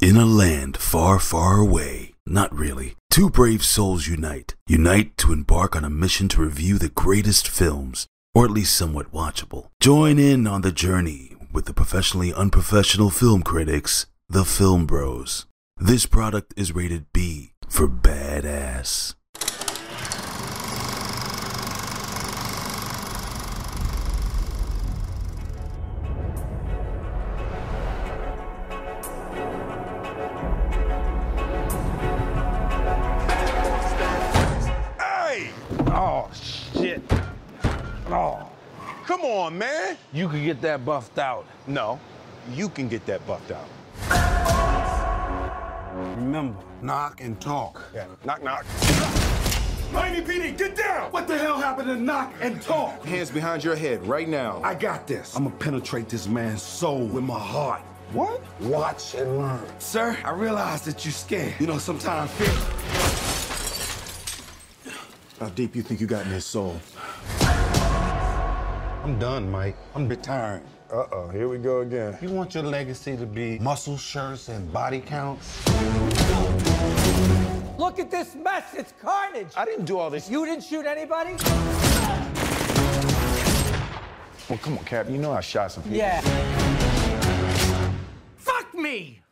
In a land far, far away, not really, two brave souls unite. Unite to embark on a mission to review the greatest films, or at least somewhat watchable. Join in on the journey with the professionally unprofessional film critics, the Film Bros. This product is rated B for badass. On, man. You can get that buffed out. No, you can get that buffed out. Remember, knock and talk. Yeah. Knock, knock. Miami PD, get down! What the hell happened to knock and talk? Hands behind your head right now. I got this. I'm gonna penetrate this man's soul with my heart. What? Watch and learn. Sir, I realize that you're scared. You know, sometimes fear. How deep you think you got in his soul? I'm done, Mike. I'm retiring. Uh-oh, here we go again. You want your legacy to be muscle shirts and body counts? Look at this mess. It's carnage. I didn't do all this. You didn't shoot anybody? Well, come on, Cap. You know I shot some people. Yeah. Fuck me.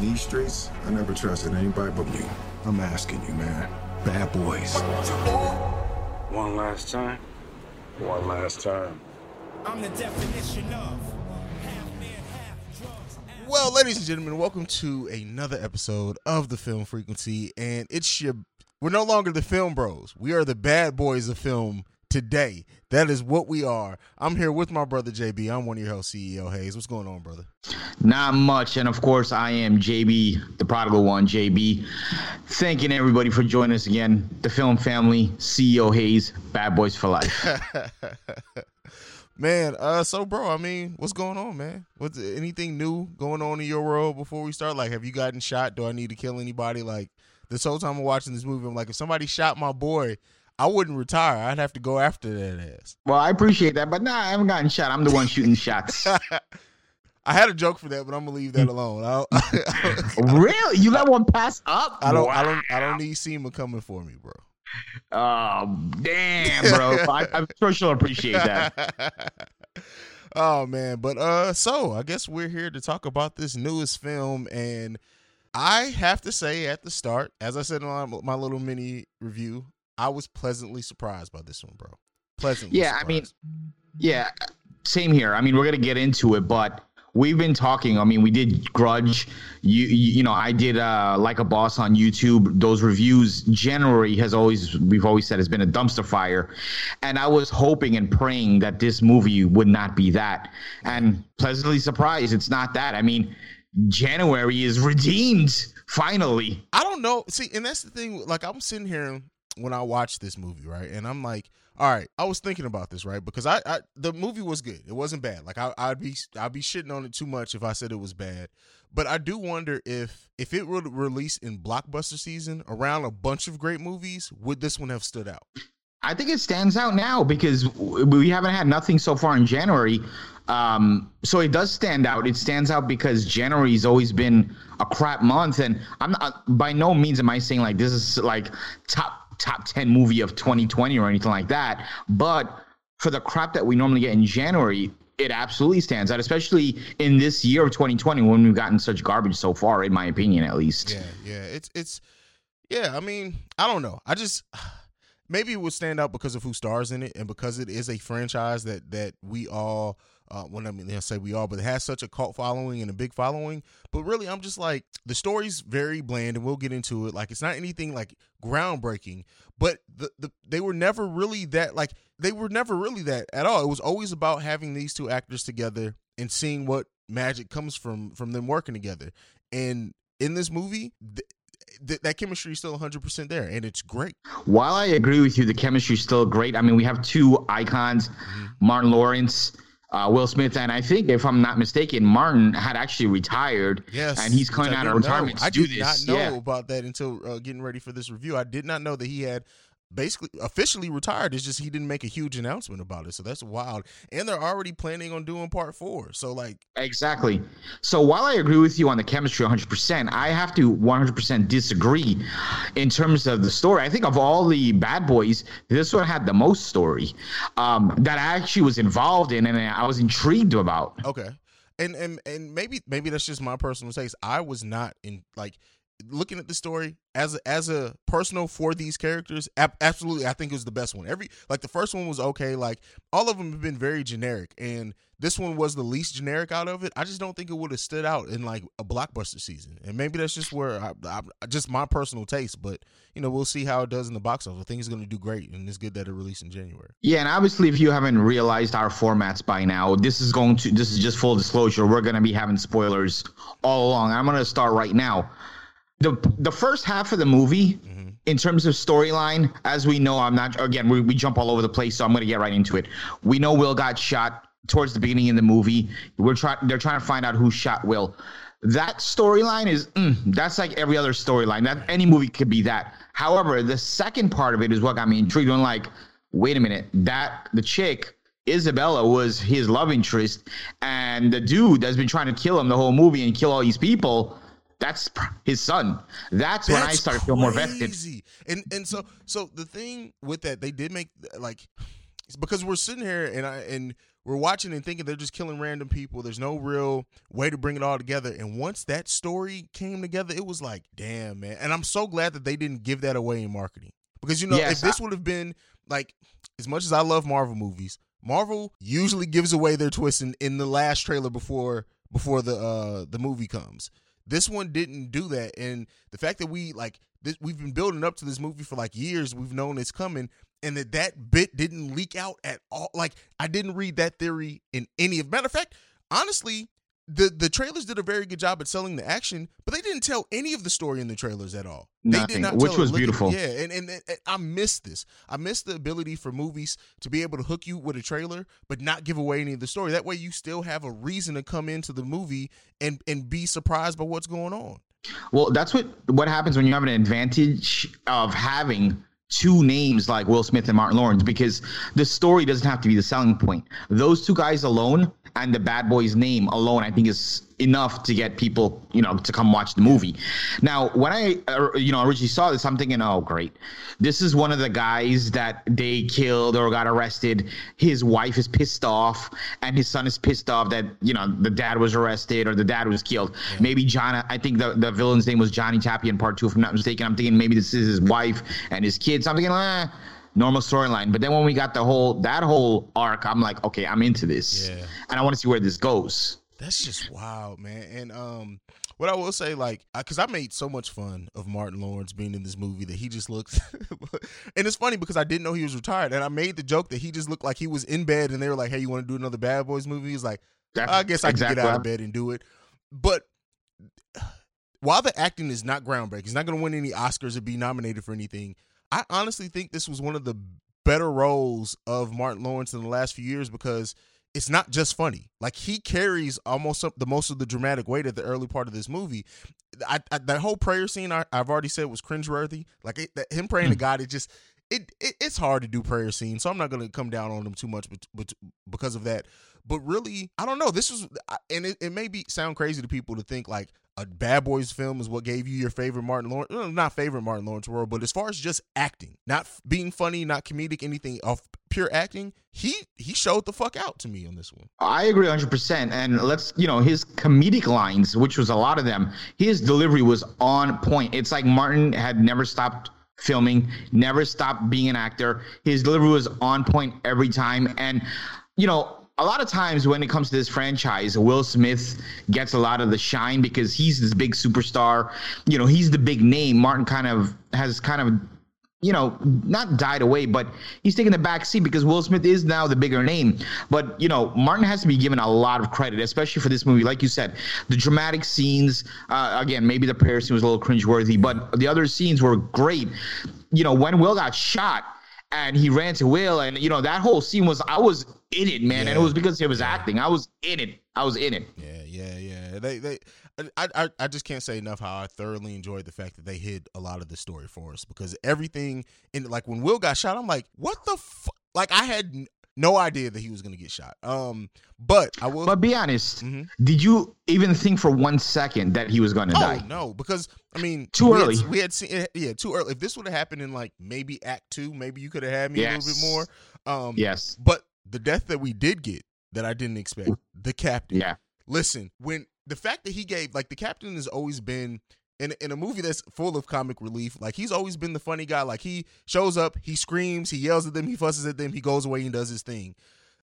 These streets, I never trusted anybody but you. I'm asking you, man. Bad boys. One last time. One last time. I'm the definition of half man, half drugs. Well, ladies and gentlemen, welcome to another episode of the Film Frequency, and it's your. We're no longer the Film Bros. We are the bad boys of film today. That is what we are. I'm here with my brother JayB. I'm one of your hosts, CEO Haize. What's going on, brother? Not much. And of course, I am JayB, the prodigal one, JayB. Thanking everybody for joining us again. The film family, CEO Haize, Bad Boys for Life. Man, uh, so bro, I mean, what's going on, man? What's anything new going on in your world before we start? Like, have you gotten shot? Do I need to kill anybody? Like, this whole time I'm watching this movie, I'm like, if somebody shot my boy, I wouldn't retire. I'd have to go after that ass. well, I appreciate that, but nah, I haven't gotten shot. I'm the one shooting shots. I had a joke for that, but I'm gonna leave that alone. I, don't really? You let one pass up? I don't, I don't, I don't need SEMA coming for me, bro. Oh, damn, bro. I, I'm sure she'll appreciate that. oh man, but uh, so I guess we're here to talk about this newest film, and I have to say at the start, as I said in my, my little mini review, I was pleasantly surprised by this one, bro. Pleasantly. Yeah, I mean, yeah, same here. I mean, we're gonna get into it, but we've been talking. I mean, we did Grudge. You, you, you know, I did uh, like a boss on YouTube. Those reviews, January has always, we've always said, has been a dumpster fire, and I was hoping and praying that this movie would not be that, and pleasantly surprised, it's not that. I mean, January is redeemed finally. I don't know. See, and that's the thing. Like, I'm sitting here when I watched this movie, right? And I'm like, all right, I was thinking about this, right? Because I, I the movie was good. It wasn't bad. Like I, I'd be, I'd be shitting on it too much if I said it was bad. But I do wonder if, if it were released in blockbuster season around a bunch of great movies, would this one have stood out? I think it stands out now because we haven't had nothing so far in January. Um, so it does stand out. It stands out because January's always been a crap month, and I'm not by no means am I saying like this is like top top ten movie of 2020 or anything like that. But for the crap that we normally get in January, it absolutely stands out, especially in this year of 2020 when we've gotten such garbage so far, in my opinion, at least. Yeah, yeah. It's it's yeah, I mean, I don't know. I just maybe it would stand out because of who stars in it and because it is a franchise that that we all uh when I mean I say we are, but it has such a cult following and a big following. But really I'm just like the story's very bland and we'll get into it. Like it's not anything like groundbreaking, but the, the they were never really that like they were never really that at all. It was always about having these two actors together and seeing what magic comes from from them working together. And in this movie, th- th- that chemistry is still 100% there and it's great. While I agree with you, the chemistry is still great. I mean, we have two icons, Martin Lawrence, uh, Will Smith, and I think, if I'm not mistaken, Martin had actually retired. Yes. and he's coming out of didn't know. retirement to I do did this. not know yeah. about that until uh, getting ready for this review. I did not know that he had basically officially retired. It's just he didn't make a huge announcement about it. So that's wild. And they're already planning on doing part four. So like Exactly. So while I agree with you on the chemistry 100%, I have to 100% disagree in terms of the story. I think of all the bad boys, this one had the most story um, that I actually was involved in and I was intrigued about. Okay. And and and maybe maybe that's just my personal taste. I was not in like looking at the story as a, as a personal for these characters ab- absolutely i think it was the best one every like the first one was okay like all of them have been very generic and this one was the least generic out of it i just don't think it would have stood out in like a blockbuster season and maybe that's just where I, I just my personal taste but you know we'll see how it does in the box office i think it's going to do great and it's good that it released in january Yeah, and obviously, if you haven't realized our formats by now, this is going to this is just full disclosure. We're going to be having spoilers all along. I'm going to start right now. The The first half of the movie, in terms of storyline, as we know, I'm not again. We, we jump all over the place, so I'm going to get right into it. We know Will got shot towards the beginning of the movie. We're trying. They're trying to find out who shot Will. That storyline is mm, that's like every other storyline. That any movie could be that. However, the second part of it is what got me intrigued. I'm like, wait a minute, that the chick Isabella was his love interest, and the dude that's been trying to kill him the whole movie and kill all these people. That's his son. That's, when I started feeling more vested. And and so so the thing with that, they did make like because we're sitting here and I and we're watching and thinking they're just killing random people. There's no real way to bring it all together. And once that story came together, it was like, damn, man. And I'm so glad that they didn't give that away in marketing. Because you know, Yes, if this would have been like as much as I love Marvel movies, Marvel usually gives away their twist in, in the last trailer before before the uh the movie comes. This one didn't do that, and the fact that we like this, we've been building up to this movie for like years. We've known it's coming, and that that bit didn't leak out at all. Like I didn't read that theory in any of. Matter of fact, honestly, the the trailers did a very good job at selling the action, but they didn't tell any of the story in the trailers at all. They Nothing, did not, which was beautiful. Yeah, and, and and I miss this. I miss the ability for movies to be able to hook you with a trailer, but not give away any of the story. That way, you still have a reason to come into the movie and and be surprised by what's going on. Well, that's what what happens when you have an advantage of having two names like Will Smith and Martin Lawrence because the story doesn't have to be the selling point. Those two guys alone and the bad boy's name alone, I think, is enough to get people, you know, to come watch the movie. Now, when I, uh, you know, originally saw this, I'm thinking, oh, great, this is one of the guys that they killed or got arrested. His wife is pissed off, and his son is pissed off that you know the dad was arrested or the dad was killed. Maybe John, I think the, the villain's name was Johnny Tapia in part two, if I'm not mistaken. I'm thinking maybe this is his wife and his kids. I'm thinking, eh, normal storyline. But then when we got the whole that whole arc, I'm like, okay, I'm into this, Yeah. and I want to see where this goes. That's just wild, man. And um, what I will say, like, because I, made so much fun of Martin Lawrence being in this movie that he just looks, and it's funny because I didn't know he was retired, and I made the joke that he just looked like he was in bed, and they were like, "Hey, you want to do another Bad Boys movie?" He's like, "I guess I can get out of bed and do it," but. While the acting is not groundbreaking, he's not going to win any Oscars or be nominated for anything. I honestly think this was one of the better roles of Martin Lawrence in the last few years because it's not just funny. Like he carries almost the most of the dramatic weight at the early part of this movie. I, I, that whole prayer scene I, I've already said was cringeworthy. Like it, that, him praying to hmm. God, it just it, it it's hard to do prayer scenes. So I'm not going to come down on him too much, but, but because of that. But really, I don't know. This was, and it, it may be sound crazy to people to think like a Bad Boys film is what gave you your favorite Martin Lawrence, not favorite Martin Lawrence role, but as far as just acting, not f- being funny, not comedic, anything of pure acting, he he showed the fuck out to me on this one. I agree 100%. And let's, you know, his comedic lines, which was a lot of them, his delivery was on point. It's like Martin had never stopped filming, never stopped being an actor. His delivery was on point every time. And, you know, a lot of times when it comes to this franchise, Will Smith gets a lot of the shine because he's this big superstar. You know, he's the big name. Martin kind of has kind of you know, not died away, but he's taking the back seat because Will Smith is now the bigger name. But, you know, Martin has to be given a lot of credit, especially for this movie. Like you said, the dramatic scenes, uh, again, maybe the prayer scene was a little cringeworthy, but the other scenes were great. You know, when Will got shot and he ran to Will, and, you know, that whole scene was, I was in it, man. And it was because he was acting. I was in it. I was in it. Yeah, yeah, yeah. Yeah, they they I, I I just can't say enough how I thoroughly enjoyed the fact that they hid a lot of the story for us because everything in like when Will got shot, I'm like, what the fuck? Like I had no idea that he was gonna get shot. Um, but I will. But be honest, Mhm. did you even think for one second that he was going to Oh die? no, because I mean, Too we had- early. we had seen, eh, yeah, too early. If this would have happened in like maybe Act Two, maybe you could have had me a little bit more. Um, Yes. But the death that we did get that I didn't expect, the captain. Yeah. Listen, when the fact that he gave like the captain has always been in in a movie that's full of comic relief, like he's always been the funny guy. Like he shows up, he screams, he yells at them, he fusses at them, he goes away and does his thing.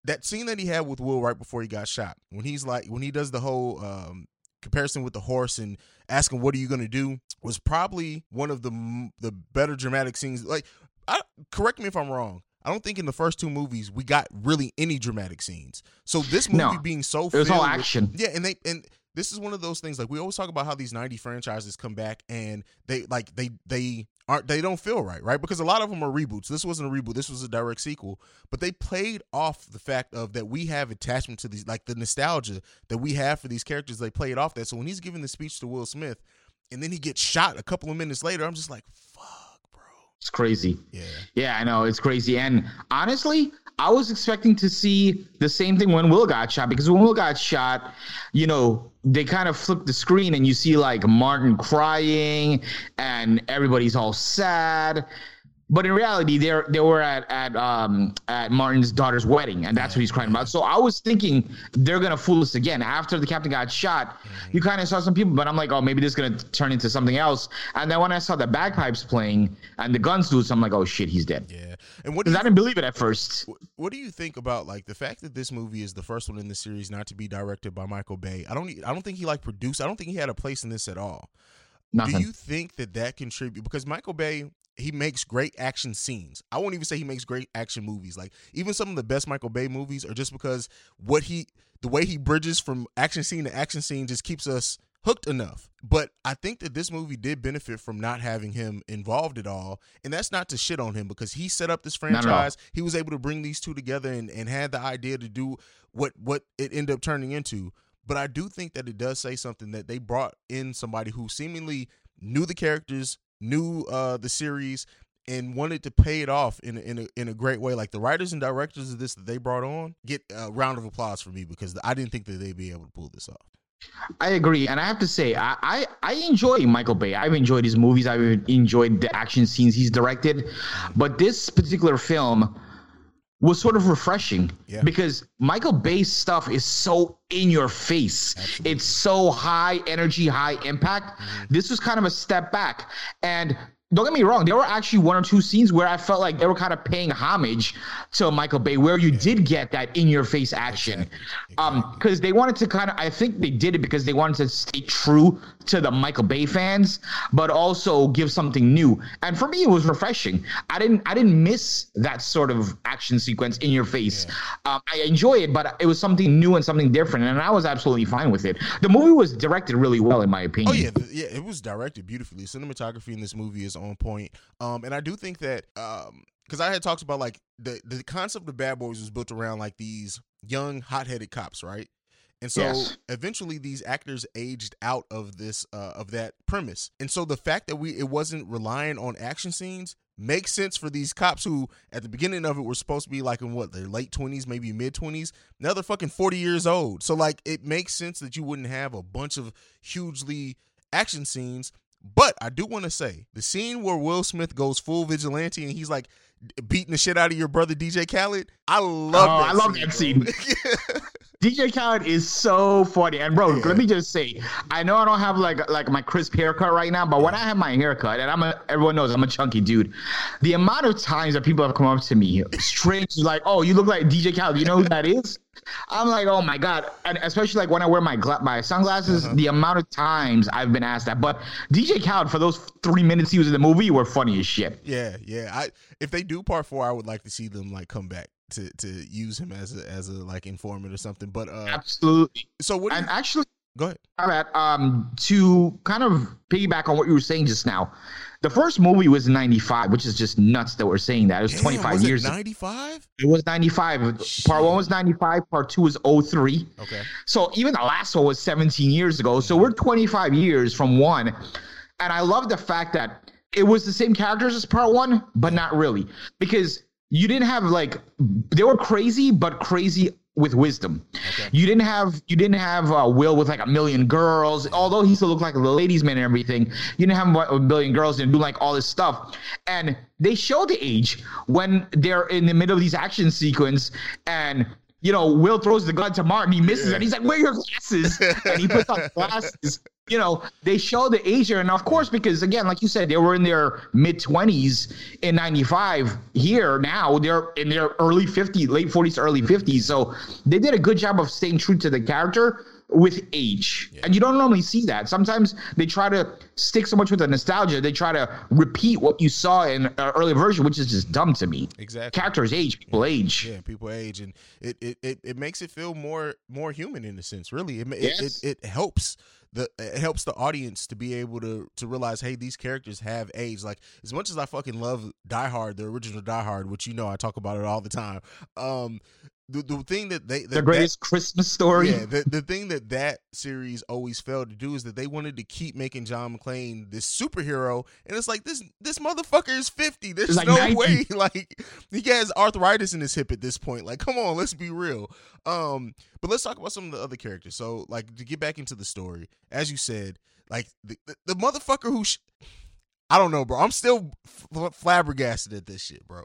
That scene that he had with Will right before he got shot, when he's like when he does the whole um comparison with the horse and asking what are you going to do was probably one of the the better dramatic scenes like I, correct me if i'm wrong i don't think in the first two movies we got really any dramatic scenes so this movie No. being so It was all filled with- action. yeah and they and this is one of those things like we always talk about how these 90 franchises come back and they like they they aren't they don't feel right right? Because a lot of them are reboots. This wasn't a reboot. This was a direct sequel. But they played off the fact of that we have attachment to these like the nostalgia that we have for these characters they played off that. So when he's giving the speech to will smith and then he gets shot a couple of minutes later i'm just like fuck It's crazy. yeah Yeah, I know it's crazy. And honestly, I was expecting to see the same thing when Will got shot because when Will got shot, you know, they kind of flip the screen and you see like Martin crying and everybody's all sad. But in reality, they're they were at at um at Martin's daughter's wedding, and that's what he's crying about. So I was thinking they're gonna fool us again. After the captain got shot, you kind of saw some people, but I'm like, oh, maybe this is gonna turn into something else. And then when I saw the bagpipes playing and the guns loose, I'm like, oh shit, he's dead. yeah and what Because I didn't believe it at first. what do you think about like the fact that this movie is the first one in the series not to be directed by Michael Bay? I don't I don't think he like produced. I don't think he had a place in this at all. Nothing. Do you think that that contribute because Michael Bay he makes great action scenes. I won't even say he makes great action movies. Like even some of the best Michael Bay movies are just because what he the way he bridges from action scene to action scene just keeps us hooked enough. But I think that this movie did benefit from not having him involved at all. And that's not to shit on him because he set up this Not at all. franchise. He was able to bring these two together and, and had the idea to do what what it ended up turning into. But I do think that it does say something that they brought in somebody who seemingly knew the characters, knew uh, the series, and wanted to pay it off in in a in a great way. Like the writers and directors of this that they brought on get a round of applause for me because I didn't think that they'd be able to pull this off. I agree, and I have to say, I, I I enjoy Michael Bay. I've enjoyed his movies. I've enjoyed the action scenes he's directed, but this particular film was sort of refreshing Yeah. because Michael Bay's stuff is so in your face. It's so high energy, high impact. Mm-hmm. This was kind of a step back, and. Don't get me wrong. There were actually one or two scenes where I felt like they were kind of paying homage to Michael Bay, where you did get that in-your-face action. Um, because they wanted to kind of, I think they did it because they wanted to stay true to the Michael Bay fans, but also give something new. And for me, it was refreshing. I didn't, I didn't miss that sort of action sequence in your face. Um, I enjoy it, but it was something new and something different, and I was absolutely fine with it. The movie was directed really well, in my opinion. Oh yeah, yeah, it was directed beautifully. Cinematography in this movie is on point. Um, and I do think that um, because I had talked about like the the concept of Bad Boys was built around like these young, hot headed cops, right? And so Yes. eventually these actors aged out of this uh, of that premise. And so the fact that we it wasn't relying on action scenes makes sense for these cops who at the beginning of it were supposed to be like in what their late 20s maybe mid 20s now they're fucking 40 years old so like it makes sense that you wouldn't have a bunch of hugely action scenes but i do want to say the scene where will smith goes full vigilante and he's like beating the shit out of your brother dj khaled i love Oh, that I love scene, that bro. DJ Khaled is so funny. And bro, let me just say, I know I don't have like like my crisp haircut right now, but when I have my haircut, and I'm a everyone knows I'm a chunky dude, the amount of times that people have come up to me, strange, like, oh, you look like DJ Khaled. You know who that is? I'm like, oh my god, and especially like when I wear my gla- my sunglasses, uh-huh. the amount of times I've been asked that. But DJ Khaled, for those three minutes he was in the movie, were funny as shit. Yeah, yeah. I if they do part four, I would like to see them like come back to to use him as a as a like informant or something. But uh, Absolutely. so what? And you, actually, Go ahead. All right. Um, to kind of piggyback on what you were saying just now, the first movie was in '95, which is just nuts that we're saying that. It was Damn, 25 was years. It 95? It was 95. Part one was 95. Part two was 03. Okay. So even the last one was 17 years ago. So we're 25 years from one. And I love the fact that it was the same characters as part one, but not really. Because you didn't have like they were crazy, but crazy with wisdom. You didn't have you didn't have uh, Will with like a million girls, although he still looked like a ladies' man and everything. You didn't have a million girls and do like all this stuff. And they show the age when they're in the middle of these action sequence and you know, Will throws the gun to Martin, he misses, and he's like, "Where are your glasses?" and he puts on glasses. You know, they show the here, and of course, because again, like you said, they were in their mid twenties in '95. Here now, they're in their early 50s, late 40s, early 50s. So they did a good job of staying true to the character with age, and you don't normally see that. Sometimes they try to stick so much with the nostalgia, they try to repeat what you saw in an early version, which is just dumb to me. Exactly. Characters age, people age. Yeah, people age, and it it, it, it makes it feel more more human in a sense. Really, it, Yes. it, it it helps the it helps the audience to be able to to realize, hey, these characters have age. Like as much as I fucking love Die Hard, the original Die Hard, which you know I talk about it all the time. Um, the the thing that they that, the greatest Christmas story. Yeah, the, the thing that that series always failed to do is that they wanted to keep making John McClane this superhero, and it's like this this motherfucker is fifty. There's like no 90. way, like he has arthritis in his hip at this point. Like, come on, let's be real. Um, but let's talk about some of the other characters. So, like to get back into the story, as you said, like the the, the motherfucker who. Sh- I don't know, bro. I'm still f- flabbergasted at this shit, bro.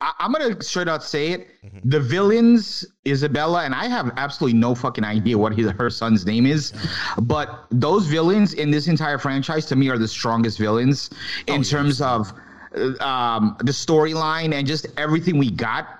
I, I'm gonna straight out say it. Mm-hmm. The villains, Isabella, and I have absolutely no fucking idea what his, her son's name is, but those villains in this entire franchise to me are the strongest villains Oh, in terms of uh, um, the storyline and just everything we got.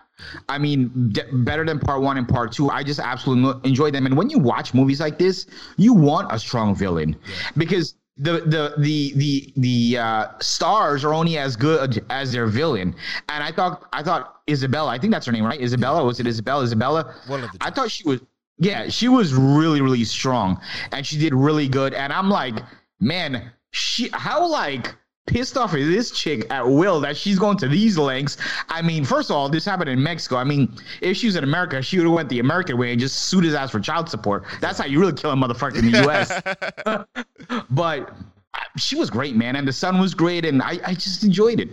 I mean, d- better than part one and part two. I just absolutely enjoy them. And when you watch movies like this, you want a strong villain because the the the the the uh, stars are only as good as their villain. And I thought I thought Isabella, I think that's her name, right? Isabella was it Isabella? Isabella. One of the I thought she was. Yeah, she was really really strong, and she did really good. And I'm like, man, she how like pissed off is this chick at Will that she's going to these lengths. I mean, first of all, this happened in Mexico. I mean, if she was in America, she would have went the American way and just sued his ass for child support. That's how you really kill a motherfucker in the U.S. but she was great, man, and the son was great, and I, I just enjoyed it.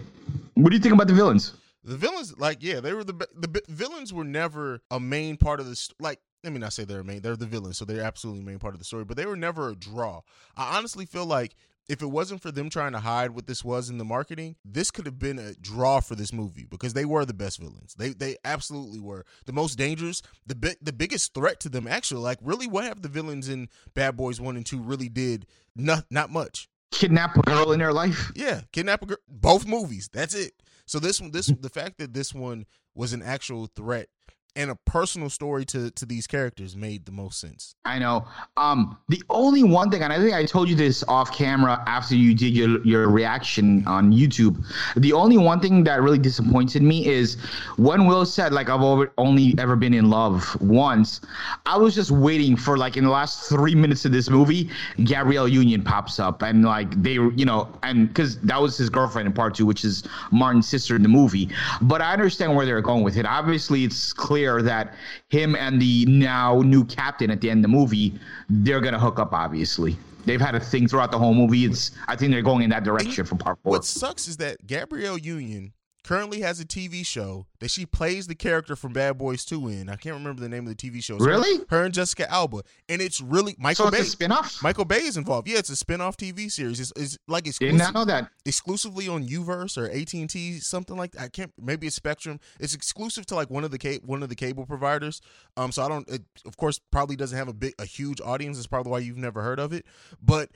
What do you think about the villains? The villains, like, yeah, they were the the villains were never a main part of the st- like. I mean, I say they're main; they're the villains, so they're absolutely main part of the story. But they were never a draw. I honestly feel like if it wasn't for them trying to hide what this was in the marketing, this could have been a draw for this movie because they were the best villains. They they absolutely were the most dangerous, the bi- the biggest threat to them. Actually, like really, what have the villains in Bad Boys One and Two really did? Not not much. Kidnap a girl in their life? Yeah, kidnap a girl. Both movies. That's it. So this one, this the fact that this one was an actual threat and a personal story to to these characters made the most sense. I know. Um, the only one thing, and I think I told you this off camera after you did your your reaction on YouTube. The only one thing that really disappointed me is when Will said, "Like I've over, only ever been in love once." I was just waiting for like in the last three minutes of this movie, Gabrielle Union pops up, and like they, you know, and because that was his girlfriend in part two, which is Martin's sister in the movie. But I understand where they're going with it. Obviously, it's clear that him and the now new captain at the end of the movie, they're gonna hook up. Obviously, they've had a thing throughout the whole movie. It's I think they're going in that direction for part four. What sucks is that Gabrielle Union currently has a TV show that she plays the character from Bad Boys 2 in. I can't remember the name of the TV show. It's Really? Her, and Jessica Alba. And it's really Michael So it's Bay. a spin-off? Michael Bay is involved. Yeah, it's a spin-off TV series. It's, it's like Did exclusive, not know that. exclusively on Uverse or AT&T something like that. I can't maybe it's Spectrum. It's exclusive to like one of the ca- one of the cable providers. Um so I don't it, of course probably doesn't have a big a huge audience. That's probably why you've never heard of it. But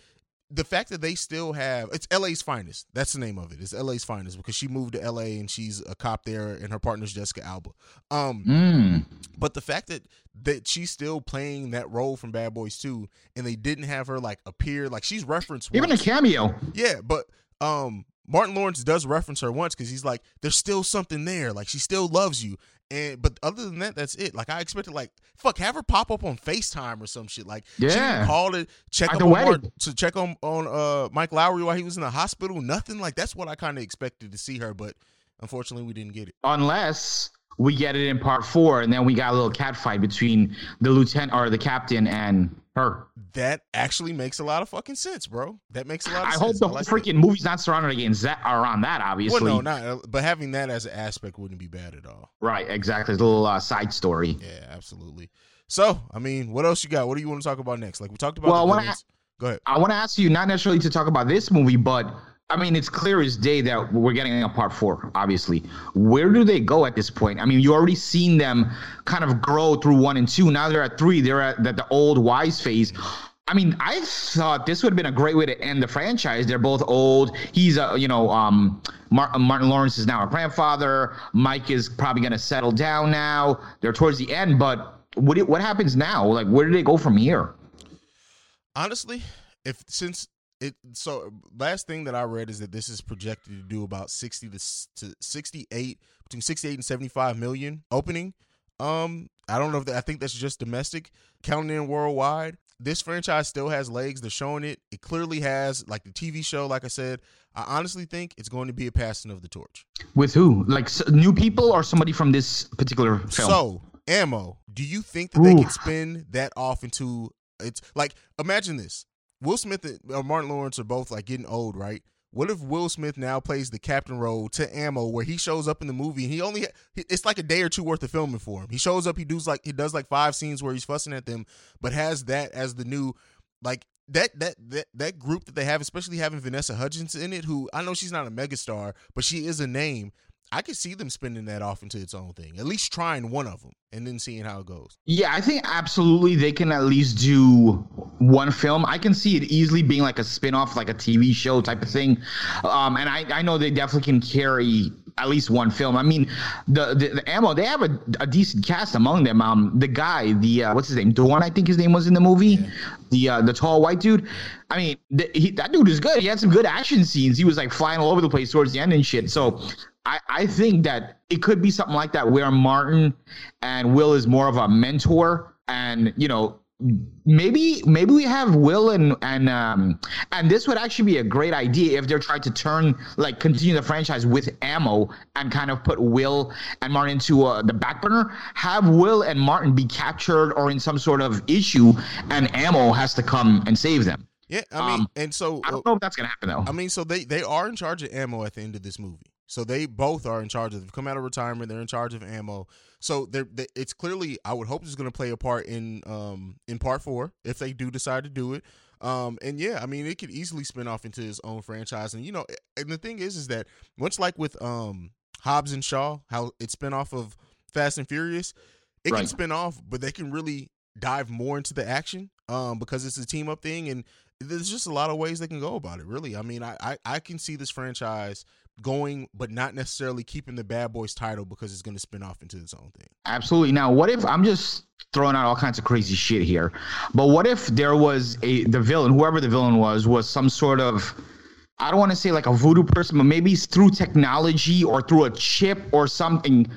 the fact that they still have it's LA's finest. That's the name of it. It's LA's finest because she moved to LA and she's a cop there and her partner's Jessica Alba. Um Mm. but the fact that that she's still playing that role from Bad Boys 2 and they didn't have her like appear like she's referenced Even a cameo. Yeah, but um Martin Lawrence does reference her once because he's like, there's still something there. Like she still loves you. And but other than that, that's it. Like I expected, like fuck, have her pop up on Facetime or some shit. Like she Yeah. didn't call to check up the on. Mark, to check on on uh Mike Lowrey while he was in the hospital. Nothing like that's what I kind of expected to see her, but unfortunately we didn't get it. unless we get it in part four, and then we got a little cat fight between the lieutenant or the captain and her. That actually makes a lot of fucking sense, bro. That makes a lot of I sense. hope the whole like freaking movie's not surrounded against that around that, obviously. Well, no, not. But having that as an aspect wouldn't be bad at all. Right, exactly. It's a little uh, side story. Yeah, absolutely. So, I mean, what else you got? What do you want to talk about next? Like we talked about. Well, I-. Go ahead. I want to ask you not necessarily to talk about this movie, but I mean, it's clear as day that we're getting a part four, obviously. Where do they go at this point? I mean, you already seen them kind of grow through one and two. Now they're at three. They're at the, the old wise phase. I mean, I thought this would have been a great way to end the franchise. They're both old. He's a, you know, um, Mar- Martin Lawrence is now a grandfather. Mike is probably going to settle down now. They're towards the end, but what what happens now? Like, where do they go from here? honestly, if since it so last thing that I read is that this is projected to do about sixty to, to sixty eight between sixty eight and seventy five million opening. Um, I don't know if that, I think that's just domestic, counting in worldwide. This franchise still has legs. They're showing it. It clearly has, like the TV show. Like I said, I honestly think it's going to be a passing of the torch. With who? Like s- new people or somebody from this particular film? So, ammo. Do you think that they can spin that off into it's like imagine this: Will Smith and uh, Martin Lawrence are both like getting old, right? What if Will Smith now plays the captain role to Ammo, where he shows up in the movie and he only it's like a day or two worth of filming for him. He shows up, he does like he does like five scenes where he's fussing at them, but has that as the new like that that that that group that they have, especially having Vanessa Hudgens in it, who I know she's not a megastar, but she is a name. I could see them spinning that off into its own thing. At least trying one of them and then seeing how it goes. yeah, I think absolutely they can at least do one film. I can see it easily being like a spin-off, like a TV show type of thing. Um, and I, I know they definitely can carry at least one film. I mean, the the, the ammo they have a, a decent cast among them. Um, the guy, the uh, what's his name, Dorn, I think his name was in the movie. The uh, the tall white dude. I mean, the, he, that dude is good. He had some good action scenes. He was like flying all over the place towards the end and shit. So I, I think that it could be something like that where Martin and Will is more of a mentor and you know maybe maybe we have Will and and um and this would actually be a great idea if they're trying to turn like continue the franchise with ammo and kind of put Will and Martin into uh, the back burner. Have Will and Martin be captured or in some sort of issue and ammo has to come and save them. Yeah, I mean, Um, and so I don't know if that's gonna happen though. I mean, so they they are in charge of ammo at the end of this movie. So they both are in charge of. They've come out of retirement. They're in charge of ammo. So they're, they, it's clearly. I would hope it's going to play a part in um in part four if they do decide to do it. Um and yeah, I mean, it could easily spin off into its own franchise. And you know, and the thing is, is that much like with um Hobbs and Shaw, how it spin off of Fast and Furious, it can spin off, but they can really dive more into the action um because it's a team up thing and there's just a lot of ways they can go about it really i mean I, I i can see this franchise going but not necessarily keeping the bad boys title because it's going to spin off into its own thing Absolutely. Now, what if I'm just throwing out all kinds of crazy shit here, but what if there was a the villain, whoever the villain was, was some sort of I don't want to say like a voodoo person, but maybe through technology or through a chip or something.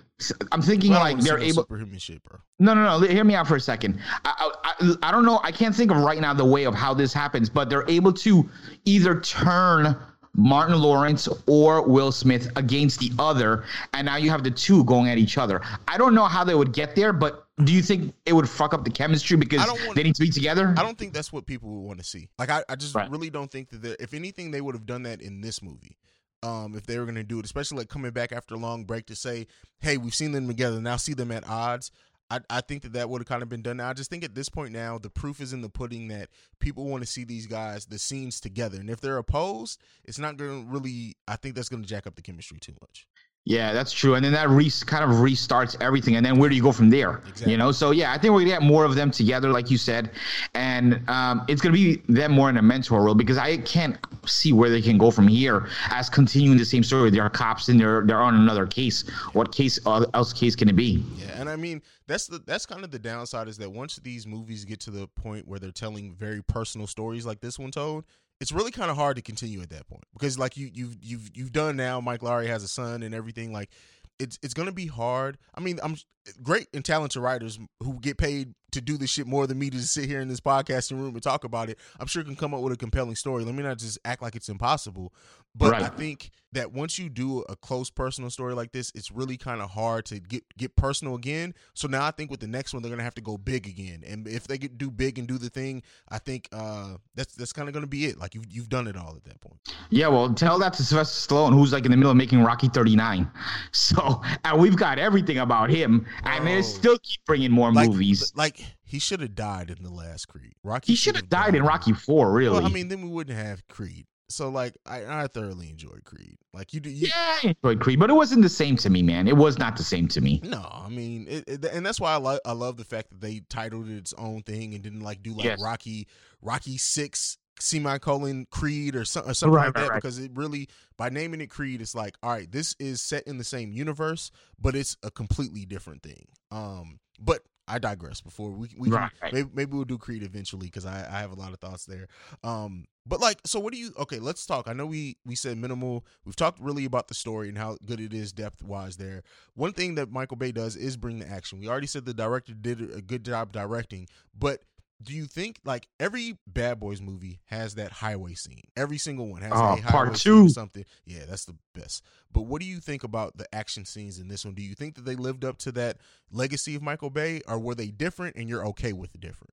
I'm thinking don't like they're able. superhuman shit bro No, no, no. Hear me out for a second. I, I, I don't know. I can't think of right now the way of how this happens, but they're able to either turn Martin Lawrence or Will Smith against the other, and now you have the two going at each other. I don't know how they would get there, but do you think it would fuck up the chemistry because wanna- they need to be together? i don't think that's what people would want to see like i, I just Right. really don't think that if anything they would have done that in this movie um if they were going to do it especially like coming back after a long break to say hey we've seen them together now see them at odds I, I think that that would have kind of been done. Now, I just think at this point now, the proof is in the pudding that people want to see these guys, the scenes together. And if they're opposed, it's not going to really, I think that's going to jack up the chemistry too much. Yeah, that's true. And then that re- kind of restarts everything. And then where do you go from there? Exactly. You know, so yeah, I think we're gonna get more of them together, like you said, and um, it's gonna be them more in a mentor role because I can't see where they can go from here as continuing the same story. They're cops and they're they're on another case. What case uh, else case can it be? Yeah, and I mean that's the that's kind of the downside is that once these movies get to the point where they're telling very personal stories like this one told, it's really kind of hard to continue at that point because like you you've you've you've done now. Mike Lowrey has a son and everything. Like it's it's gonna be hard. I mean, I'm great and talented writers who get paid to do this shit more than me to sit here in this podcasting room and talk about it. I'm sure can come up with a compelling story. Let me not just act like it's impossible. But Right. I think that once you do a close personal story like this, it's really kind of hard to get get personal again. So now I think with the next one, they're gonna have to go big again. And if they get do big and do the thing, I think uh, that's that's kind of gonna be it. Like you've you've done it all at that point. Yeah, well, tell that to Sylvester Stallone, who's like in the middle of making Rocky 39. So, and we've got everything about him, and they Bro. still keep bringing more Like movies. like he should have died in the last Creed. Rocky He should have died in Rocky 4, really. Well, I mean, then we wouldn't have Creed. So like, I, I thoroughly enjoyed Creed. Like you do, you, yeah, I enjoyed Creed, but it wasn't the same to me, man. It was not the same to me. No, I mean, it, it- and that's why I love I love the fact that they titled it its own thing and didn't like do like Yes. Rocky Rocky Six semicolon Creed or, some, or something Right, like that right, right. because it really by naming it Creed it's like all right this is set in the same universe but it's a completely different thing. Um, but I digress. Before we we can, Right, right. maybe maybe we'll do Creed eventually because I I have a lot of thoughts there. Um, but like, so what do you? Okay, let's talk. I know we we said minimal. We've talked really about the story and how good it is depth wise. There, one thing that Michael Bay does is bring the action. We already said the director did a good job directing, but do you think like every Bad Boys movie has that highway scene? Every single one has Oh, a highway part scene or two. something. Yeah, that's the best. But what do you think about the action scenes in this one? Do you think that they lived up to that legacy of Michael Bay, or were they different and you're okay with the different?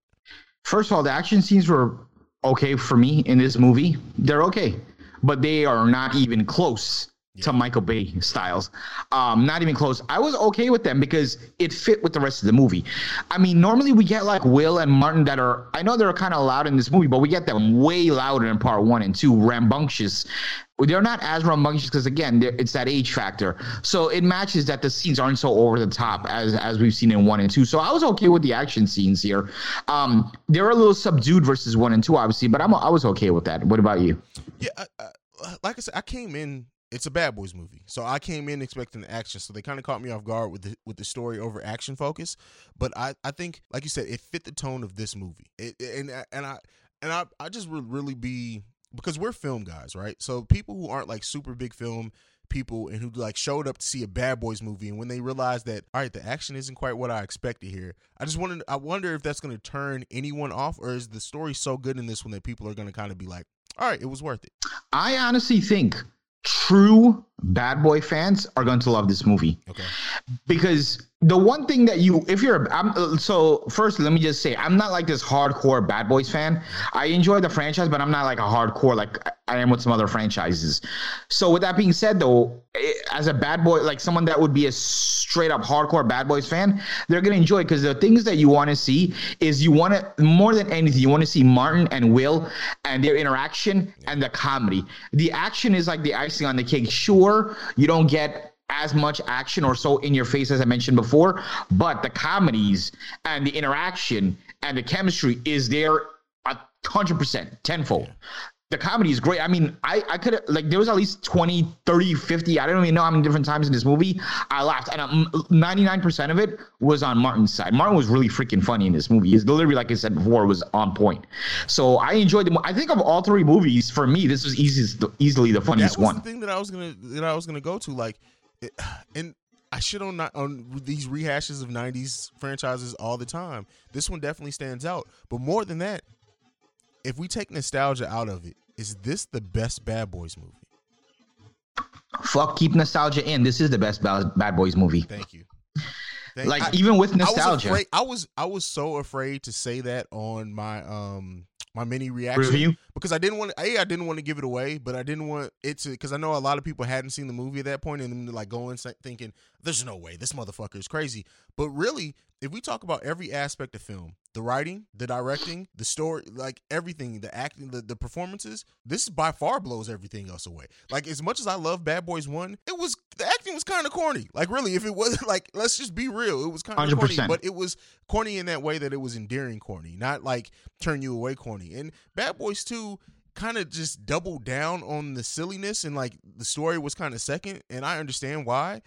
First of all, the action scenes were okay for me in this movie. They're okay, but they are not even close to Michael Bay styles. Um, not even close. I was okay with them because it fit with the rest of the movie. I mean, normally we get like Will and Martin that are, I know they're kind of loud in this movie, but we get them way louder in part one and two, rambunctious. They're not as rambunctious because again, it's that age factor. So it matches that the scenes aren't so over the top as as we've seen in one and two. So I was okay with the action scenes here. Um, they're a little subdued versus one and two, obviously, but I'm I was okay with that. What about you? Yeah, I, I, like I said, I came in. It's a Bad Boys movie, so I came in expecting action. So they kind of caught me off guard with the with the story over action focus. But I, I think, like you said, it fit the tone of this movie. It, and and I and I I just would really be because we're film guys, right? So people who aren't like super big film people and who like showed up to see a Bad Boys movie and when they realized that all right, the action isn't quite what I expected here. I just wanted I wonder if that's going to turn anyone off or is the story so good in this one that people are going to kind of be like, all right, it was worth it. I honestly think true bad boy fans are going to love this movie. Okay. because the one thing that you if you're I'm so first let me just say I'm not like this hardcore bad boys fan. I enjoy the franchise but I'm not like a hardcore like I am with some other franchises. So with that being said though eh, as a bad boy like someone that would be a straight up hardcore bad boys fan they're gonna enjoy because the things that you want to see is you want to more than anything you want to see Martin and Will and their interaction and the comedy. The action is like the icing on the cake. Sure you don't get as much action or so in your face as I mentioned before, but the comedies and the interaction and the chemistry is there a hundred percent, tenfold. The comedy is great. I mean, I, I could like there was at least 20, 30, 50, I don't even know how many different times in this movie I laughed. And um, 99% of it was on Martin's side. Martin was really freaking funny in this movie. His delivery, like I said before, was on point. So I enjoyed the I think of all three movies, for me, this was easiest, easily the funniest one. the thing that I was gonna that I was gonna go to. Like, it, and I shit on on these rehashes of '90s franchises all the time. This one definitely stands out. But more than that, if we take nostalgia out of it, is this the best Bad Boys movie? Fuck, keep nostalgia in. This is the best Bad Bad Boys movie. Thank you. Thank- Like, I- even with I was, nostalgia. afraid, I was I was so afraid to say that on my um my mini reaction Review? Because I didn't want to. A, I didn't want to give it away, but I didn't want it to because I know a lot of people hadn't seen the movie at that point and then like going thinking, "There's no way this motherfucker is crazy." But really, if we talk about every aspect of film, the writing, the directing, the story, like everything, the acting, the, the performances, this by far blows everything else away. Like as much as I love Bad Boys One, it was the acting was kind of corny. Like really, if it wasn't like, let's just be real, it was kind of corny. But it was corny in that way that it was endearing corny, not like turn you away corny. And Bad Boys Two kind of just doubled down on the silliness and like the story was kind of second, and I understand why.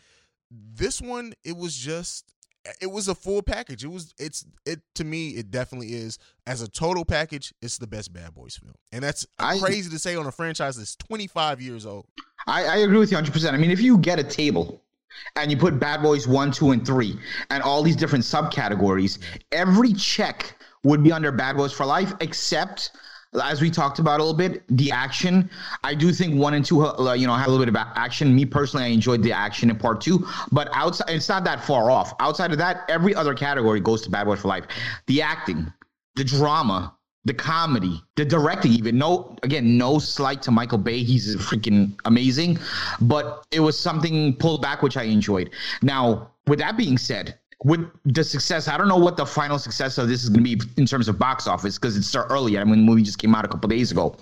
This one, it was just it was a full package. It was it's it to me it definitely is as a total package. It's the best Bad Boys film, and that's I- crazy to say on a franchise that's 25 years old. I, I agree with you 100%. I mean, if you get a table and you put Bad Boys 1, 2, and 3, and all these different subcategories, every check would be under Bad Boys for Life, except as we talked about a little bit, the action. I do think one and two, uh, you know, had a little bit of action. Me personally, I enjoyed the action in part two, but outside, it's not that far off. Outside of that, every other category goes to Bad Boys for Life. The acting, the drama, the comedy, the directing, even no, again, no slight to Michael Bay. He's freaking amazing, but it was something pulled back, which I enjoyed. Now, with that being said, with the success, I don't know what the final success of this is going to be in terms of box office because it's so early. I mean, the movie just came out a couple days ago.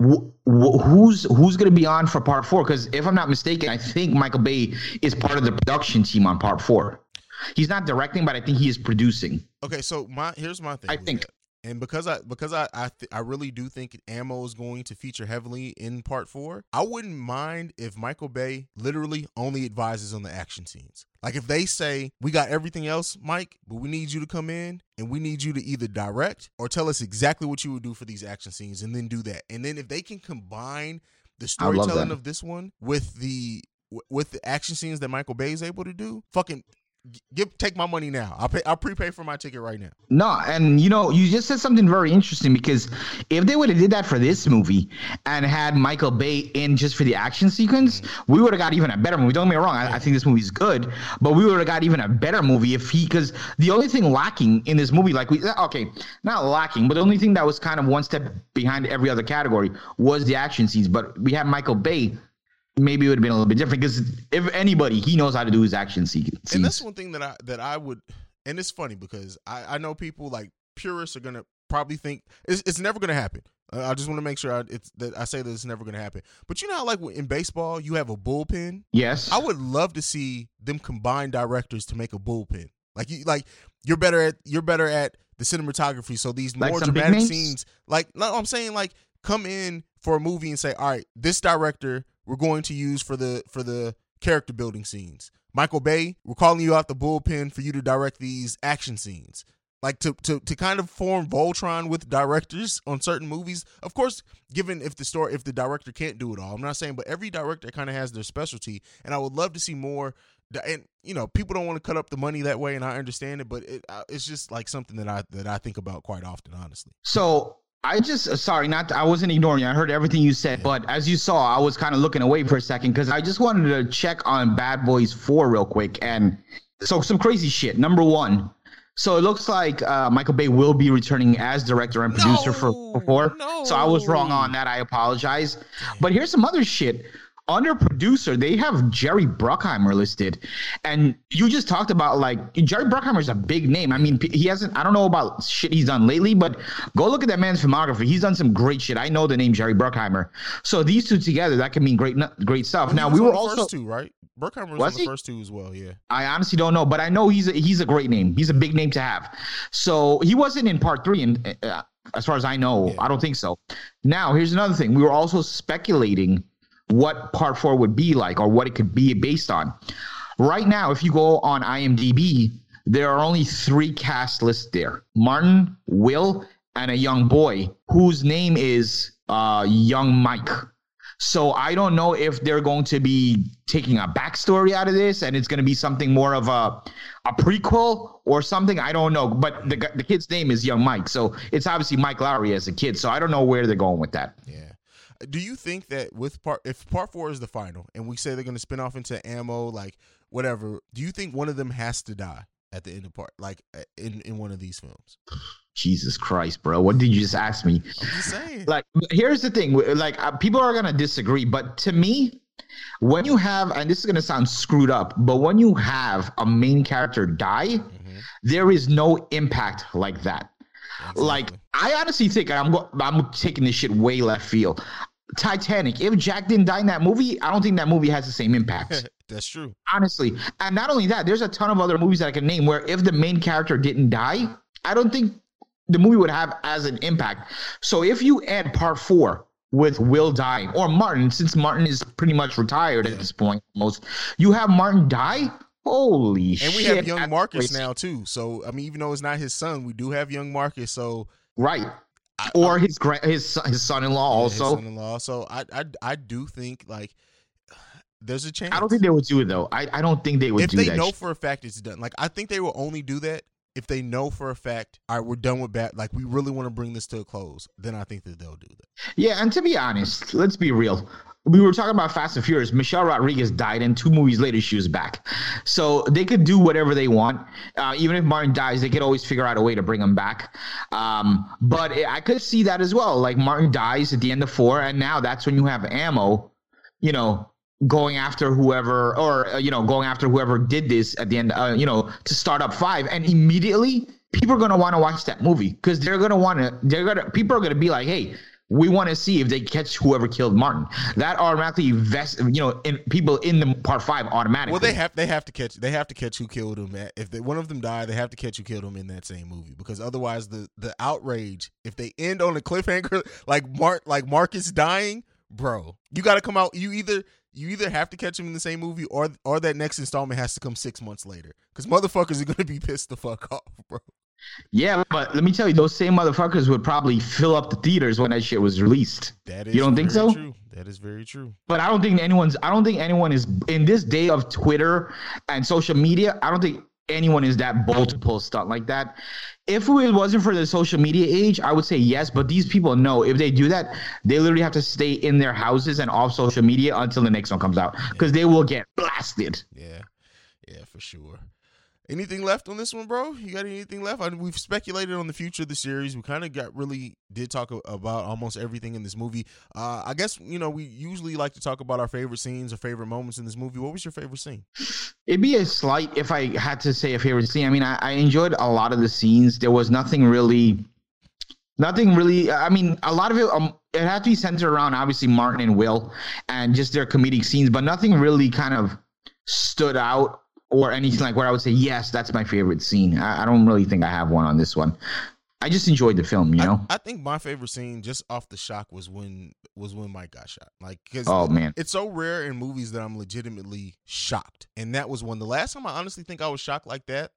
Wh- wh- who's who's going to be on for part four? Because if I'm not mistaken, I think Michael Bay is part of the production team on part four. He's not directing, but I think he is producing. Okay, so my here's my thing. I think- that. and because I because I I, th- I really do think ammo is going to feature heavily in part four. I wouldn't mind if Michael Bay literally only advises on the action scenes. Like if they say we got everything else, Mike, but we need you to come in and we need you to either direct or tell us exactly what you would do for these action scenes, and then do that. And then if they can combine the storytelling of this one with the with the action scenes that Michael Bay is able to do, fucking give take my money now. I'll pay. I'll prepay for my ticket right now. No, and you know, you just said something very interesting because if they would have did that for this movie and had Michael Bay in just for the action sequence, we would have got even a better movie. Don't get me wrong, I, I think this movie's good, but we would have got even a better movie if he because the only thing lacking in this movie, like we okay, not lacking, but the only thing that was kind of one step behind every other category was the action scenes. But we had Michael Bay. Maybe it would have been a little bit different because if anybody, he knows how to do his action se- scenes. And that's one thing that I that I would, and it's funny because I I know people like purists are gonna probably think it's it's never gonna happen. Uh, I just want to make sure I, it's that I say that it's never gonna happen. But you know how like in baseball you have a bullpen. yes, I would love to see them combine directors to make a bullpen. Like you like you're better at you're better at the cinematography. So these Like more dramatic scenes, like no, I'm saying like come in for a movie and say, all right, this director we're going to use for the for the character building scenes. Michael Bay, we're calling you out the bullpen for you to direct these action scenes. Like to to to kind of form Voltron with directors on certain movies. Of course, given if the story if the director can't do it all. I'm not saying, but every director kind of has their specialty, and I would love to see more. And you know, people don't want to cut up the money that way, and I understand it, but it, uh, it's just like something that I that I think about quite often, honestly. So I just uh, sorry, not I wasn't ignoring you. I heard everything you said, but as you saw, I was kind of looking away for a second because I just wanted to check on Bad Boys Four real quick. And so some crazy shit. Number one. So it looks like uh, Michael Bay will be returning as director and producer for, for four. No, So I was wrong on that. I apologize. But here's some other shit. Under producer, they have Jerry Bruckheimer listed, and you just talked about like Jerry Bruckheimer is a big name. I mean, he hasn't. I don't know about shit he's done lately, but go look at that man's filmography. He's done some great shit. I know the name Jerry Bruckheimer. So these two together, that can mean great, great stuff. Now we were the also. first two, right? Bruckheimer was, Was the he? first two as well. Yeah. I honestly don't know, but I know he's a, he's a great name. He's a big name to have. So he wasn't in part three, and uh, as far as I know, Yeah. I don't think so. Now here's another thing: we were also speculating what part four would be like, or what it could be based on. Right now, if you go on IMDb, there are only three cast lists there: Martin, Will, and a young boy whose name is uh, Young Mike. So I don't know if they're going to be taking a backstory out of this, and it's going to be something more of a a prequel or something. I don't know, but the the kid's name is Young Mike, so it's obviously Mike Lowrey as a kid. So I don't know where they're going with that. Yeah. Do you think that with part if part four is the final and we say they're gonna spin off into ammo, like whatever, do you think one of them has to die at the end of part like uh, in, in one of these films? Jesus Christ, bro! What did you just ask me? I'm just saying. Like, here's the thing: like, uh, people are gonna disagree, but to me, when you have, and this is gonna sound screwed up, but when you have a main character die, there is no impact like that. Like, I honestly think I'm go- I'm taking this shit way left field. Titanic. If Jack didn't die in that movie, I don't think that movie has the same impact. That's true. honestly. And not only that, there's a ton of other movies that I can name where if the main character didn't die, I don't think the movie would have as an impact. So if you add part four with Will dying or Martin, since Martin is pretty much retired at this point, most you have Martin die. Holy And shit! And we have young Marcus crazy. now too. So I mean, even though it's not his son, we do have young Marcus. So right? I- Or his gra- his son- his son-in-law his also. son-in-law. So I I I do think like there's a chance. I don't think they would do it though. I, I don't think they would do it. if do they that. know shit. for a fact it's done. Like I think they will only do that if they know for a fact, all right, we're done with bat. Like we really want to bring this to a close. Then I think that they'll do that. Yeah, and to be honest, let's be real. We were talking about Fast and Furious. Michelle Rodriguez died, and two movies later, she was back. So they could do whatever they want. Uh, even if Martin dies, they could always figure out a way to bring him back. Um, but I could see that as well. Like Martin dies at the end of four, and now that's when you have ammo, you know, going after whoever, or, uh, you know, going after whoever did this at the end, uh, you know, to start up five. And immediately, people are going to want to watch that movie because they're going to want to, they're going to, people are going to be like, hey, we want to see if they catch whoever killed Martin. That automatically vest, you know, in people in the part five automatically. Well, they have they have to catch they have to catch who killed him. If they, one of them die, they have to catch who killed him in that same movie because otherwise the the outrage. If they end on a cliffhanger like Mark like Marcus dying, bro, you got to come out. You either you either have to catch him in the same movie or or that next installment has to come six months later because motherfuckers are gonna be pissed the fuck off, bro. Yeah, but let me tell you, those same motherfuckers would probably fill up the theaters when that shit was released. That is you don't think so? True. That is very true. But I don't think anyone's. I don't think anyone is in this day of Twitter and social media. I don't think anyone is that bold to pull stuff like that. If it wasn't for the social media age, I would say yes. But these people know if they do that, they literally have to stay in their houses and off social media until the next one comes out because they will get blasted. Yeah, yeah, for sure. Anything left on this one, bro? You got anything left? I, we've speculated on the future of the series. We kind of got really did talk about almost everything in this movie. Uh, I guess you know we usually like to talk about our favorite scenes or favorite moments in this movie. What was your favorite scene? It'd be a slight if I had to say a favorite scene. I mean, I, I enjoyed a lot of the scenes. There was nothing really, nothing really. I mean, a lot of it. Um, it had to be centered around obviously Martin and Will, and just their comedic scenes. But nothing really kind of stood out or anything like where I would say yes, that's my favorite scene. I, I don't really think I have one on this one. I just enjoyed the film, you know. I think my favorite scene, just off the shock, was when was when Mike got shot. Like, cause Oh, man. it's so rare in movies that I'm legitimately shocked, and that was one. The last time I honestly think I was shocked like that,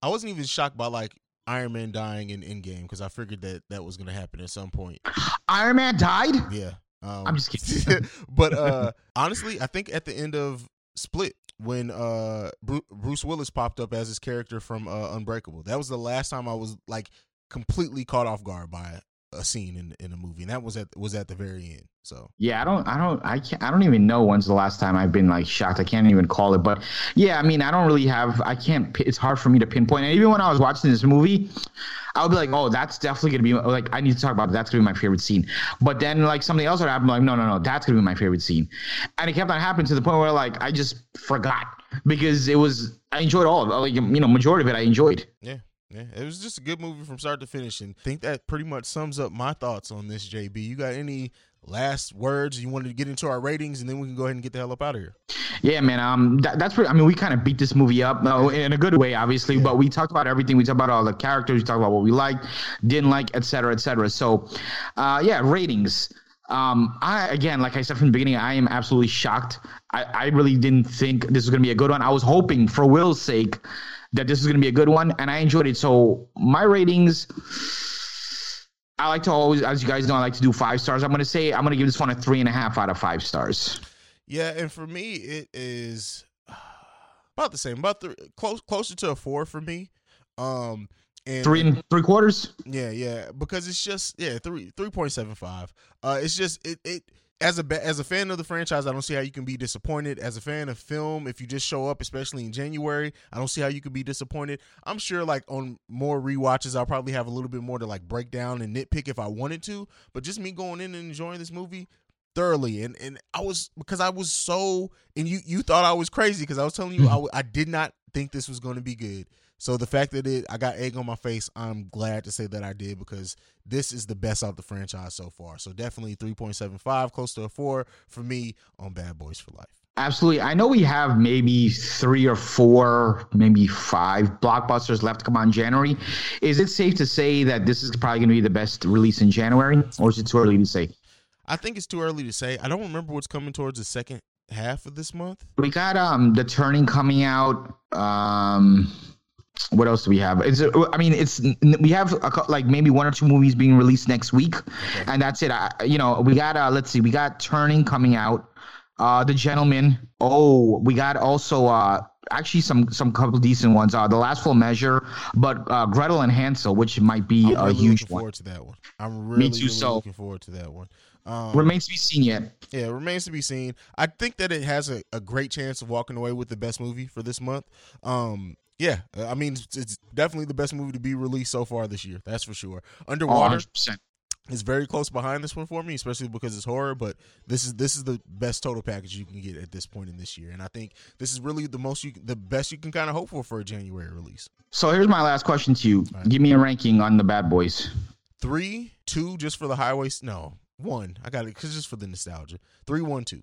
I wasn't even shocked by like Iron Man dying in Endgame because I figured that that was gonna happen at some point. Iron Man died. Yeah, um, I'm just kidding. but uh honestly, I think at the end of Split, when uh Bruce Willis popped up as his character from uh, Unbreakable, that was the last time I was like completely caught off guard by a scene in in a movie, and that was at was at the very end. So Yeah, I don't, I don't, I can't, I don't even know when's the last time I've been like shocked. I can't even call it, but yeah, I mean, I don't really have, I can't. It's hard for me to pinpoint. And even when I was watching this movie, I would be like, oh, that's definitely gonna be like, I need to talk about it. That's gonna be my favorite scene. But then like something else would happen, like, no, no, no, that's gonna be my favorite scene. And it kept on happening to the point where like I just forgot because it was, I enjoyed all of it. Like you know, majority of it I enjoyed. yeah. Yeah, it was just a good movie from start to finish, and I think that pretty much sums up my thoughts on this. JayB, you got any last words you wanted to get into our ratings, and then we can go ahead and get the hell up out of here. Yeah, man. Um, that, that's pretty. I mean, we kind of beat this movie up uh, in a good way, obviously. But we talked about everything. We talked about all the characters. We talked about what we liked, didn't like, etc cetera, et cetera. So, uh, yeah, ratings. Um, I again, like I said from the beginning, I am absolutely shocked. I, I really didn't think this was gonna be a good one. I was hoping, for Will's sake, that this is gonna be a good one, and I enjoyed it. So my ratings. I like to always, as you guys know, I like to do five stars. I'm gonna say I'm gonna give this one a three and a half out of five stars. Yeah, and for me, it is about the same, about the close closer to a four for me. Um, and Three and three quarters. yeah, yeah, because it's just yeah three three point seven five. Uh, it's just it it as a as a fan of the franchise, I don't see how you can be disappointed. As a fan of film, if you just show up, especially in January, I don't see how you could be disappointed. I'm sure like on more rewatches, I'll probably have a little bit more to like break down and nitpick if I wanted to. But just me going in and enjoying this movie thoroughly and and I was because I was so and you you thought I was crazy because I was telling you mm-hmm. I did not think this was going to be good. So the fact that it I got egg on my face, I'm glad to say that I did because this is the best out of the franchise so far. So definitely 3.75, close to a 4 for me on Bad Boys for Life. Absolutely. I know we have maybe three or four, maybe five blockbusters left to come in January. Is it safe to say that this is probably going to be the best release in January, or is it too early to say? I think it's too early to say. I don't remember what's coming towards the second half of this month. We got um the turning coming out. Um, what else do we have? It's I mean it's we have a, like maybe one or two movies being released next week, and that's it. I, you know we got uh let's see we got turning coming out. uh, The Gentleman. Oh, we got also uh, actually some some couple decent ones. Uh, The Last Full Measure, but uh, Gretel and Hansel, which might be I'm a really huge looking one. forward to that one. I'm really, too, really so- looking forward to that one. Um, Remains to be seen yet. Yeah, it remains to be seen. I think that it has a, a great chance of walking away with the best movie for this month. Um, yeah, uh, I mean, it's, it's definitely the best movie to be released so far this year. That's for sure. Oh, Underwater 100%. is very close behind this one for me, especially because it's horror. But this is this is the best total package you can get at this point in this year, and I think this is really the most you the best you can kind of hope for for a January release. So here's my last question to you. Give me a ranking on the Bad Boys. Three, two, just for the highway. No, one. I got it because just for the nostalgia. Three, one, two.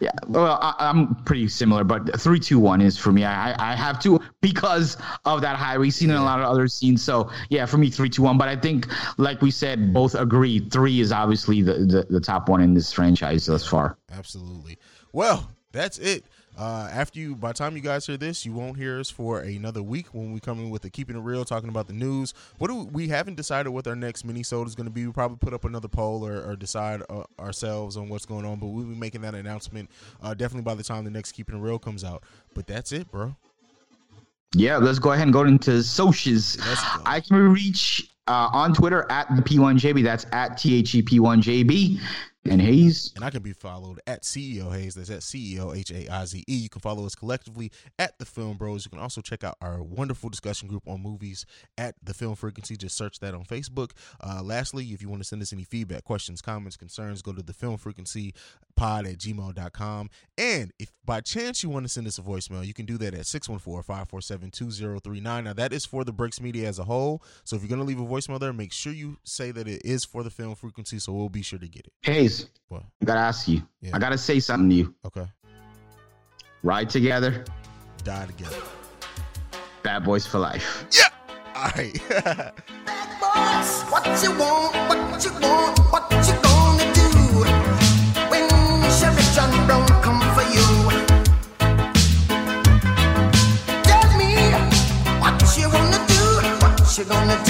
Yeah, well, I, I'm pretty similar, but three, two, one is for me. I, I- have to because of that highway scene and a lot of other scenes. So yeah, for me, three, two, one. But I think, like we said, both agree. Three is obviously the the, the top one in this franchise thus far. Absolutely. Well, that's it. Uh, after you, by the time you guys hear this, you won't hear us for another week when we come in with the keeping it real, talking about the news. What do we, we haven't decided what our next mini is going to be. We'll probably put up another poll or, or decide uh, ourselves on what's going on. But we'll be making that announcement uh, definitely by the time the next keeping it real comes out. But that's it, bro. Yeah, let's go ahead and go into socials. I can reach uh, on Twitter at the P1JB. That's at T H E P1JB. And Haize. And I can be followed at CEO Haize. That's at CEO H A I Z E. You can follow us collectively at the Film Bros. You can also check out our wonderful discussion group on movies at the Film Frequency. Just search that on Facebook. Uh, lastly, if you want to send us any feedback, questions, comments, concerns, go to the Film Frequency pod at gmail.com. And if by chance you want to send us a voicemail, you can do that at 614-547-2039. Now that is for the Breaks Media as a whole. So if you're going to leave a voicemail there, make sure you say that it is for the Film Frequency so we'll be sure to get it. Haize, What? I gotta ask you. Yeah. I gotta say something to you. Okay. Ride together, Die together. bad boys for life. Yeah. All right. Bad boys, what you want, what you want, what you gonna do when Sheriff John Brown come for you? Tell me what you wanna do, what you gonna do?